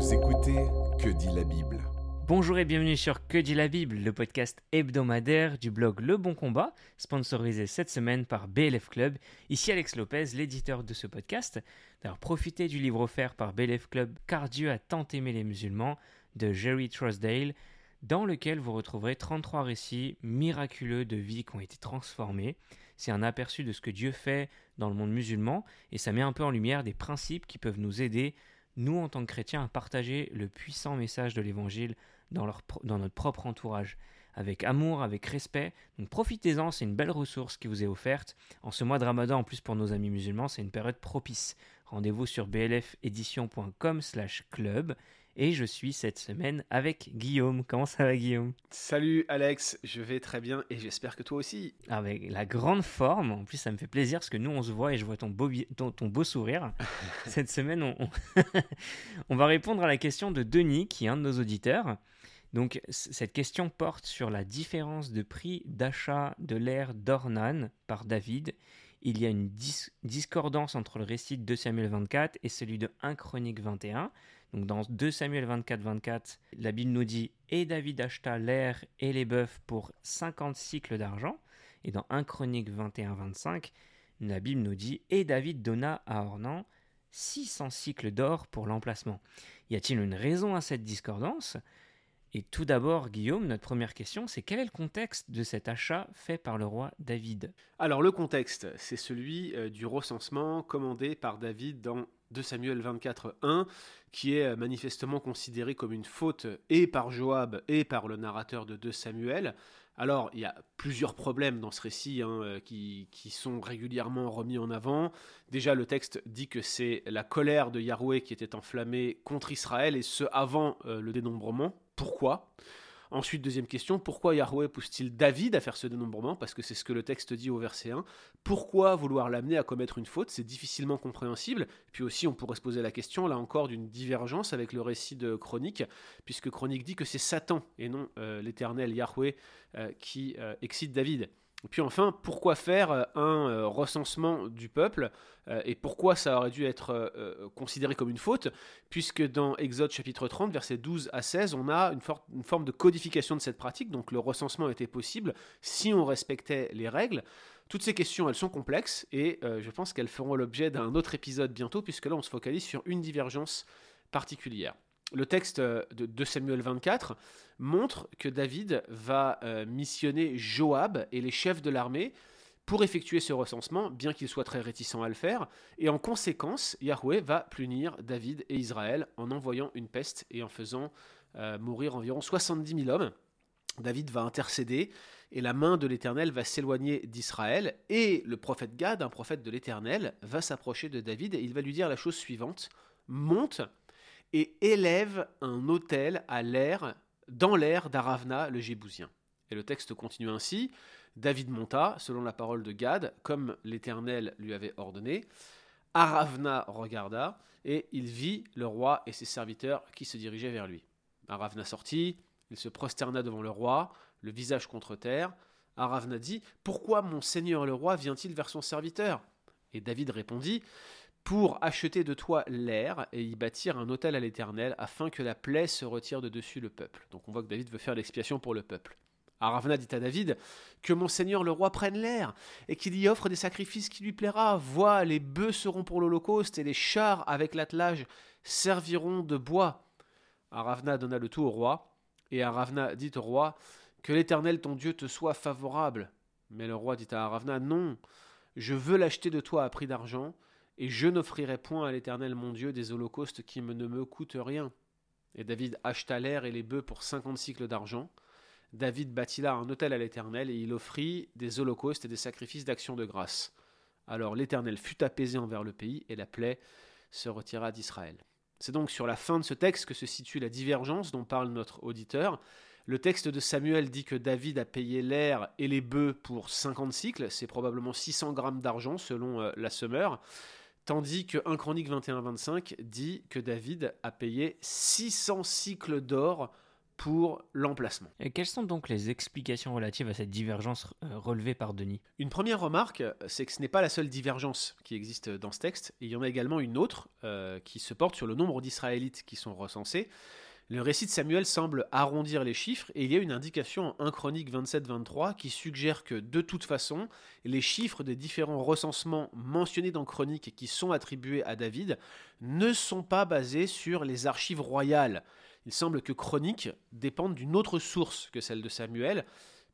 Vous écoutez Que dit la Bible Bonjour et bienvenue sur Que dit la Bible, le podcast hebdomadaire du blog Le Bon Combat, sponsorisé cette semaine par BLF Club. Ici Alex Lopez, l'éditeur de ce podcast. D'ailleurs, profitez du livre offert par BLF Club Car Dieu a tant aimé les musulmans de Jerry Trusdale, dans lequel vous retrouverez 33 récits miraculeux de vies qui ont été transformées. C'est un aperçu de ce que Dieu fait dans le monde musulman et ça met un peu en lumière des principes qui peuvent nous aider nous, en tant que chrétiens, à partager le puissant message de l'Évangile dans, notre propre entourage, avec amour, avec respect. Donc profitez-en, c'est une belle ressource qui vous est offerte. En ce mois de Ramadan, en plus pour nos amis musulmans, c'est une période propice. Rendez-vous sur blfédition.com slash club et je suis cette semaine avec Guillaume. Comment ça va Guillaume? Salut Alex, je vais très bien et j'espère que toi aussi. Avec la grande forme, en plus ça me fait plaisir parce que nous on se voit et je vois ton beau, ton, beau sourire. cette semaine on, on va répondre à la question de Denis qui est un de nos auditeurs. Donc cette question porte sur la différence de prix d'achat de l'air d'Ornan par David. Il y a une discordance entre le récit de 2 Samuel 24 et celui de 1 Chronique 21. Donc dans 2 Samuel 24, 24, la Bible nous dit Et David acheta l'air et les bœufs pour 50 cycles d'argent. Et dans 1 Chronique 21, 25, la Bible nous dit Et David donna à Ornan 600 cycles d'or pour l'emplacement. Y a-t-il une raison à cette discordance? Et tout d'abord, Guillaume, notre première question, c'est quel est le contexte de cet achat fait par le roi David? Alors le contexte, c'est celui euh, du recensement commandé par David dans 2 Samuel 24, 1, qui est manifestement considéré comme une faute et par Joab et par le narrateur de 2 Samuel. Alors, il y a plusieurs problèmes dans ce récit hein, euh, qui, sont régulièrement remis en avant. Déjà, le texte dit que c'est la colère de Yahweh qui était enflammée contre Israël, et ce avant euh, le dénombrement. Pourquoi? Ensuite, deuxième question, pourquoi Yahweh pousse-t-il David à faire ce dénombrement? Parce que c'est ce que le texte dit au verset 1. Pourquoi vouloir l'amener à commettre une faute? C'est difficilement compréhensible. Puis aussi, on pourrait se poser la question, là encore, d'une divergence avec le récit de Chronique, puisque Chronique dit que c'est Satan et non euh, l'éternel Yahweh euh, qui euh, excite David. Puis enfin, pourquoi faire euh, un euh, recensement du peuple euh, et pourquoi ça aurait dû être considéré comme une faute Puisque dans Exode chapitre 30, versets 12 à 16, on a une, forme de codification de cette pratique, donc le recensement était possible si on respectait les règles. Toutes ces questions, elles sont complexes et je pense qu'elles feront l'objet d'un autre épisode bientôt, puisque là on se focalise sur une divergence particulière le texte euh, de, Samuel 24 montre que David va euh, missionner Joab et les chefs de l'armée pour effectuer ce recensement, bien qu'il soit très réticent à le faire, et en conséquence, Yahweh va punir David et Israël en envoyant une peste et en faisant euh, mourir environ 70 000 hommes. David va intercéder et la main de l'Éternel va s'éloigner d'Israël. Et le prophète Gad, un prophète de l'Éternel, va s'approcher de David et il va lui dire la chose suivante. Monte et élève un autel à l'air, dans l'air d'Aravna le Jébousien. Et le texte continue ainsi David monta, selon la parole de Gad, comme l'Éternel lui avait ordonné. Aravna regarda, et il vit le roi et ses serviteurs qui se dirigeaient vers lui. Aravna sortit, il se prosterna devant le roi, le visage contre terre. Aravna dit Pourquoi mon seigneur le roi vient-il vers son serviteur? Et David répondit pour acheter de toi l'air et y bâtir un hôtel à l'Éternel, afin que la plaie se retire de dessus le peuple. Donc on voit que David veut faire l'expiation pour le peuple. Aravna dit à David que mon seigneur le roi prenne l'air et qu'il y offre des sacrifices qui lui plaira. Vois, les bœufs seront pour l'holocauste et les chars avec l'attelage serviront de bois. Aravna donna le tout au roi et Aravna dit au roi que l'Éternel ton Dieu te soit favorable. Mais le roi dit à Aravna non, je veux l'acheter de toi à prix d'argent et je n'offrirai point à l'Éternel mon Dieu des holocaustes qui ne me coûtent rien. Et David acheta l'air et les bœufs pour cinquante cycles d'argent. David bâtit là un hôtel à l'Éternel, et il offrit des holocaustes et des sacrifices d'action de grâce. Alors l'Éternel fut apaisé envers le pays, et la plaie se retira d'Israël. C'est donc sur la fin de ce texte que se situe la divergence dont parle notre auditeur. Le texte de Samuel dit que David a payé l'air et les bœufs pour 50 cycles, c'est probablement 600 grammes d'argent selon euh, la semeur. Tandis que 1 Chronique 21-25 dit que David a payé 600 cycles d'or pour l'emplacement. Et quelles sont donc les explications relatives à cette divergence euh, relevée par Denis? Une première remarque, c'est que ce n'est pas la seule divergence qui existe dans ce texte. Il y en a également une autre euh, qui se porte sur le nombre d'Israélites qui sont recensés. Le récit de Samuel semble arrondir les chiffres et il y a une indication en 1 Chronique 27-23 qui suggère que de toute façon, les chiffres des différents recensements mentionnés dans Chronique et qui sont attribués à David ne sont pas basés sur les archives royales. Il semble que Chronique dépende d'une autre source que celle de Samuel,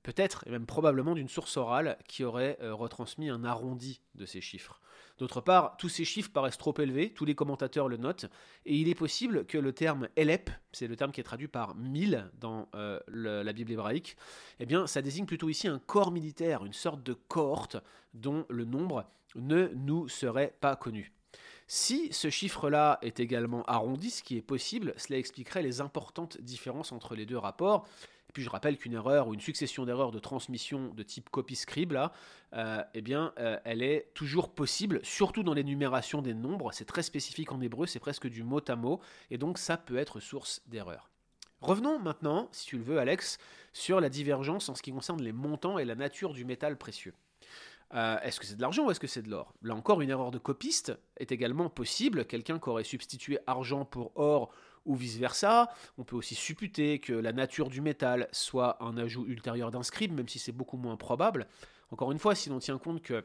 peut-être et même probablement d'une source orale qui aurait euh, retransmis un arrondi de ces chiffres. D'autre part, tous ces chiffres paraissent trop élevés, tous les commentateurs le notent, et il est possible que le terme Elep, c'est le terme qui est traduit par mille dans euh, la Bible hébraïque, eh bien, ça désigne plutôt ici un corps militaire, une sorte de cohorte dont le nombre ne nous serait pas connu. Si ce chiffre-là est également arrondi, ce qui est possible, cela expliquerait les importantes différences entre les deux rapports, puis je rappelle qu'une erreur ou une succession d'erreurs de transmission de type copy-scribe, là, euh, eh bien, euh, elle est toujours possible, surtout dans l'énumération des nombres. C'est très spécifique en hébreu, c'est presque du mot à mot, et donc ça peut être source d'erreur. Revenons maintenant, si tu le veux, Alex, sur la divergence en ce qui concerne les montants et la nature du métal précieux. Euh, est-ce que c'est de l'argent ou est-ce que c'est de l'or? Là encore, une erreur de copiste est également possible. Quelqu'un qui aurait substitué argent pour or ou vice-versa. On peut aussi supputer que la nature du métal soit un ajout ultérieur d'un scribe, même si c'est beaucoup moins probable. Encore une fois, si l'on tient compte que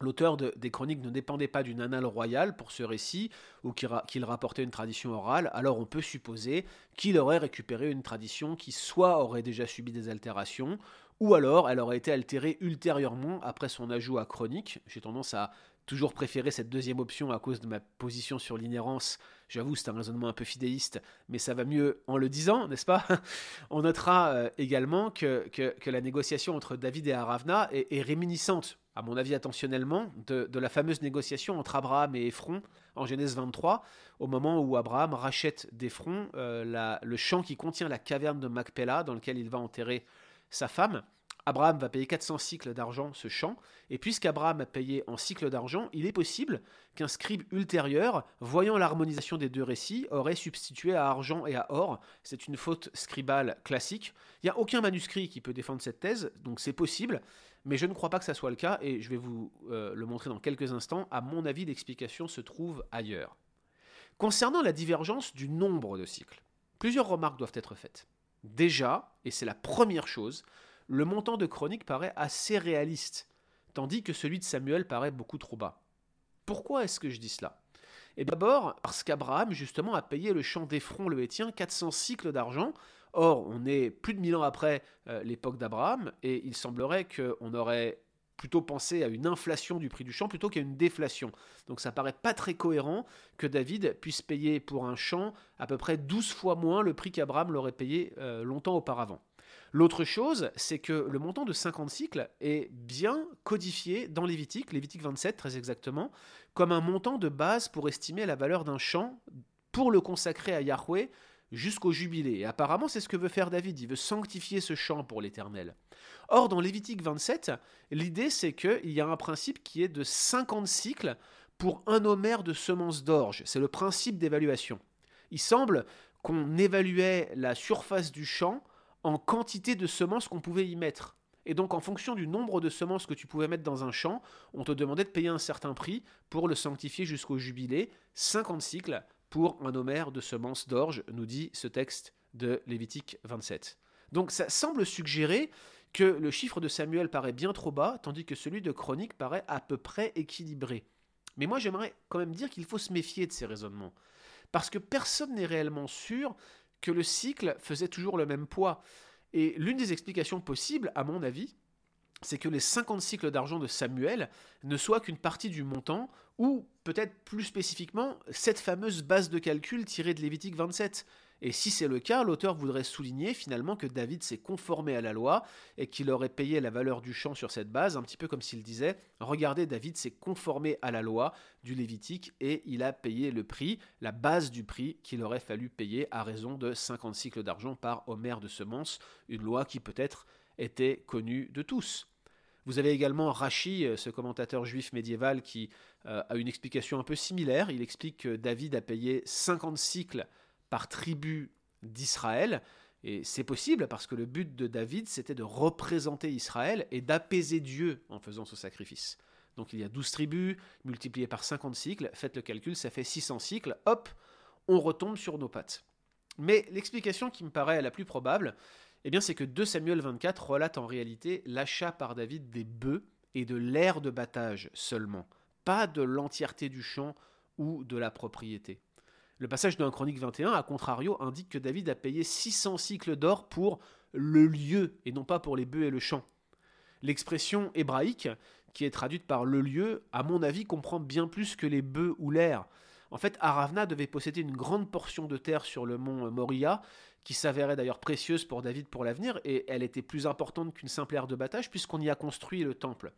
L'auteur des chroniques ne dépendait pas d'une annale royale pour ce récit, ou qu'il rapportait une tradition orale, alors on peut supposer qu'il aurait récupéré une tradition qui soit aurait déjà subi des altérations, ou alors elle aurait été altérée ultérieurement après son ajout à chronique. J'ai tendance à toujours préférer cette deuxième option à cause de ma position sur l'inhérence J'avoue, c'est un raisonnement un peu fidéiste, mais ça va mieux en le disant, n'est-ce pas? On notera euh, également que, que, la négociation entre David et Aravna est, réminiscente, à mon avis attentionnellement, de, la fameuse négociation entre Abraham et Ephron en Genèse 23, au moment où Abraham rachète d'Ephron euh, le champ qui contient la caverne de Macpéla, dans lequel il va enterrer sa femme. Abraham va payer 400 cycles d'argent ce champ, et puisqu'Abraham a payé en cycles d'argent, il est possible qu'un scribe ultérieur, voyant l'harmonisation des deux récits, aurait substitué à argent et à or. C'est une faute scribale classique. Il n'y a aucun manuscrit qui peut défendre cette thèse, donc c'est possible, mais je ne crois pas que ça soit le cas, et je vais vous euh, le montrer dans quelques instants. À mon avis, l'explication se trouve ailleurs. Concernant la divergence du nombre de cycles, plusieurs remarques doivent être faites. Déjà, et c'est la première chose, le montant de chronique paraît assez réaliste, tandis que celui de Samuel paraît beaucoup trop bas. Pourquoi est-ce que je dis cela? Et eh d'abord parce qu'Abraham justement a payé le champ d'Ephron le Hétien 400 cycles d'argent. Or, on est plus de mille ans après euh, l'époque d'Abraham, et il semblerait qu'on aurait plutôt pensé à une inflation du prix du champ plutôt qu'à une déflation. Donc ça paraît pas très cohérent que David puisse payer pour un champ à peu près 12 fois moins le prix qu'Abraham l'aurait payé euh, longtemps auparavant. L'autre chose, c'est que le montant de 50 cycles est bien codifié dans Lévitique, Lévitique 27 très exactement, comme un montant de base pour estimer la valeur d'un champ pour le consacrer à Yahweh jusqu'au jubilé. Et apparemment, c'est ce que veut faire David. Il veut sanctifier ce champ pour l'Éternel. Or, dans Lévitique 27, l'idée, c'est qu'il y a un principe qui est de 50 cycles pour un homère de semences d'orge. C'est le principe d'évaluation. Il semble qu'on évaluait la surface du champ en quantité de semences qu'on pouvait y mettre. Et donc en fonction du nombre de semences que tu pouvais mettre dans un champ, on te demandait de payer un certain prix pour le sanctifier jusqu'au jubilé, 50 cycles pour un homère de semences d'orge, nous dit ce texte de Lévitique 27. Donc ça semble suggérer que le chiffre de Samuel paraît bien trop bas, tandis que celui de Chronique paraît à peu près équilibré. Mais moi j'aimerais quand même dire qu'il faut se méfier de ces raisonnements. Parce que personne n'est réellement sûr que le cycle faisait toujours le même poids. Et l'une des explications possibles, à mon avis, c'est que les 50 cycles d'argent de Samuel ne soient qu'une partie du montant, ou peut-être plus spécifiquement, cette fameuse base de calcul tirée de Lévitique 27. Et si c'est le cas, l'auteur voudrait souligner finalement que David s'est conformé à la loi et qu'il aurait payé la valeur du champ sur cette base, un petit peu comme s'il disait Regardez, David s'est conformé à la loi du Lévitique et il a payé le prix, la base du prix qu'il aurait fallu payer à raison de 50 cycles d'argent par Homère de semences, une loi qui peut-être était connue de tous. Vous avez également Rachi, euh, ce commentateur juif médiéval, qui euh, a une explication un peu similaire. Il explique que David a payé 50 cycles par tribu d'Israël, Et c'est possible parce que le but de David, c'était de représenter Israël et d'apaiser Dieu en faisant ce sacrifice. Donc il y a 12 tribus, multipliées par 50 cycles, faites le calcul, ça fait 600 cycles, hop, on retombe sur nos pattes. Mais l'explication qui me paraît la plus probable, eh c'est que 2 Samuel 24 relate en réalité l'achat par David des bœufs et de l'air de battage seulement, pas de l'entièreté du champ ou de la propriété. Le passage de 1 Chronique 21, à contrario, indique que David a payé 600 cycles d'or pour le lieu et non pas pour les bœufs et le champ. L'expression hébraïque, qui est traduite par le lieu, à mon avis, comprend bien plus que les bœufs ou l'air. En fait, Aravna devait posséder une grande portion de terre sur le mont Moria, qui s'avérait d'ailleurs précieuse pour David pour l'avenir, et elle était plus importante qu'une simple aire de battage, puisqu'on y a construit le temple.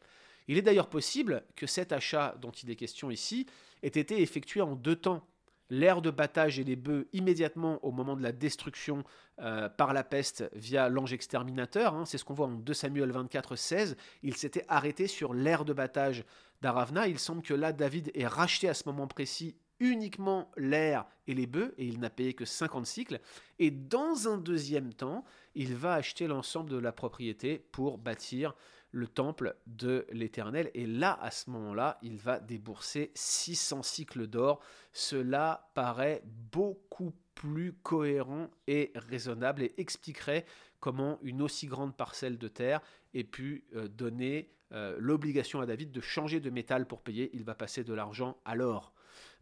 Il est d'ailleurs possible que cet achat dont il est question ici ait été effectué en deux temps l'air de battage et les bœufs immédiatement au moment de la destruction euh, par la peste via l'ange exterminateur. Hein. c'est ce qu'on voit en 2 Samuel 24, 16. Il s'était arrêté sur l'air de battage d'Aravna. Il semble que là, David ait racheté à ce moment précis uniquement l'air et les bœufs, et il n'a payé que 50 cycles. Et dans un deuxième temps, il va acheter l'ensemble de la propriété pour bâtir le temple de l'Éternel. Et là, à ce moment-là, il va débourser 600 cycles d'or. Cela paraît beaucoup plus cohérent et raisonnable et expliquerait comment une aussi grande parcelle de terre ait pu euh, donner euh, l'obligation à David de changer de métal pour payer. Il va passer de l'argent à l'or.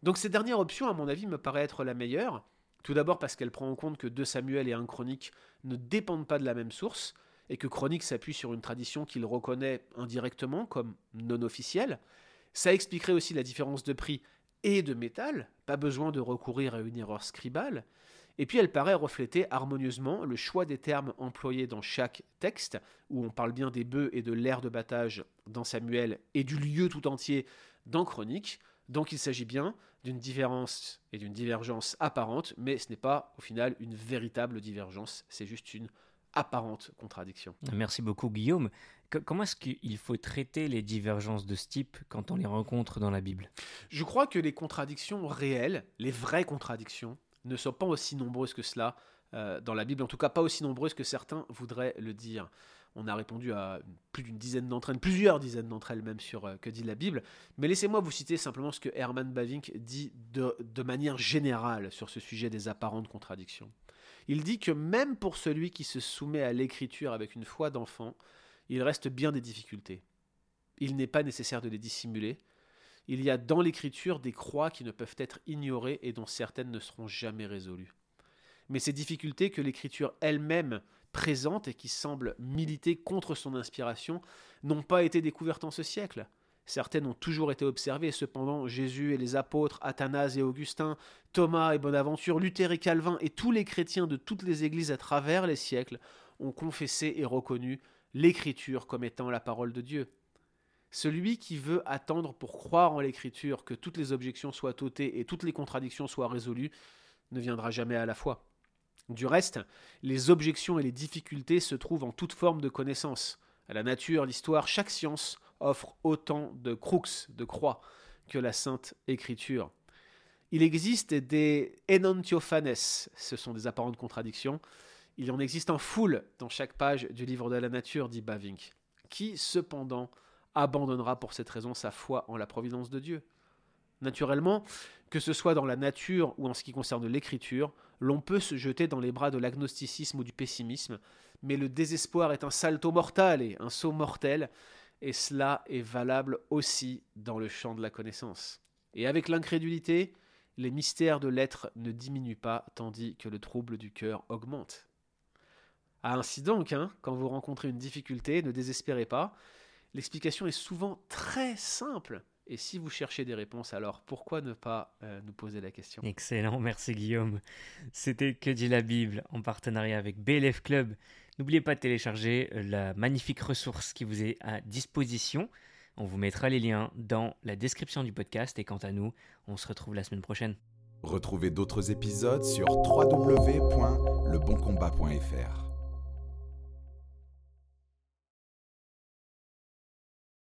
Donc cette dernière option, à mon avis, me paraît être la meilleure. Tout d'abord parce qu'elle prend en compte que 2 Samuel et 1 Chronique ne dépendent pas de la même source et que Chronique s'appuie sur une tradition qu'il reconnaît indirectement comme non officielle. Ça expliquerait aussi la différence de prix et de métal, pas besoin de recourir à une erreur scribale. Et puis elle paraît refléter harmonieusement le choix des termes employés dans chaque texte, où on parle bien des bœufs et de l'air de battage dans Samuel et du lieu tout entier dans Chronique. Donc il s'agit bien d'une différence et d'une divergence apparente, mais ce n'est pas au final une véritable divergence, c'est juste une apparente contradiction. Merci beaucoup Guillaume. comment est-ce qu'il faut traiter les divergences de ce type quand on les rencontre dans la Bible? Je crois que les contradictions réelles, les vraies contradictions, ne sont pas aussi nombreuses que cela euh, dans la Bible, en tout cas pas aussi nombreuses que certains voudraient le dire. On a répondu à plus d'une dizaine d'entre elles, plusieurs dizaines d'entre elles même sur euh, que dit la Bible. Mais laissez-moi vous citer simplement ce que Herman Bavink dit de manière générale sur ce sujet des apparentes contradictions. Il dit que même pour celui qui se soumet à l'écriture avec une foi d'enfant, il reste bien des difficultés. Il n'est pas nécessaire de les dissimuler. Il y a dans l'écriture des croix qui ne peuvent être ignorées et dont certaines ne seront jamais résolues. Mais ces difficultés que l'écriture elle-même présente et qui semblent militer contre son inspiration n'ont pas été découvertes en ce siècle. Certaines ont toujours été observées, cependant Jésus et les apôtres, Athanase et Augustin, Thomas et Bonaventure, Luther et Calvin et tous les chrétiens de toutes les églises à travers les siècles ont confessé et reconnu l'Écriture comme étant la parole de Dieu. Celui qui veut attendre pour croire en l'Écriture que toutes les objections soient ôtées et toutes les contradictions soient résolues ne viendra jamais à la foi. Du reste, les objections et les difficultés se trouvent en toute forme de connaissance. À la nature, l'histoire, chaque science offre autant de crux, de croix, que la Sainte Écriture. Il existe des enantiophanes, ce sont des apparentes contradictions. Il en existe en foule dans chaque page du livre de la nature, dit Bavink, qui cependant abandonnera pour cette raison sa foi en la providence de Dieu. Naturellement, que ce soit dans la nature ou en ce qui concerne l'écriture, l'on peut se jeter dans les bras de l'agnosticisme ou du pessimisme, mais le désespoir est un salto mortal et un saut mortel, et cela est valable aussi dans le champ de la connaissance. Et avec l'incrédulité, les mystères de l'être ne diminuent pas, tandis que le trouble du cœur augmente. ainsi donc, hein, quand vous rencontrez une difficulté, ne désespérez pas. L'explication est souvent très simple. Et si vous cherchez des réponses, alors pourquoi ne pas euh, nous poser la question? Excellent, merci Guillaume. C'était Que dit la Bible en partenariat avec BLF Club. N'oubliez pas de télécharger euh, la magnifique ressource qui vous est à disposition. On vous mettra les liens dans la description du podcast et quant à nous, on se retrouve la semaine prochaine. Retrouvez d'autres épisodes sur www.leboncombat.fr.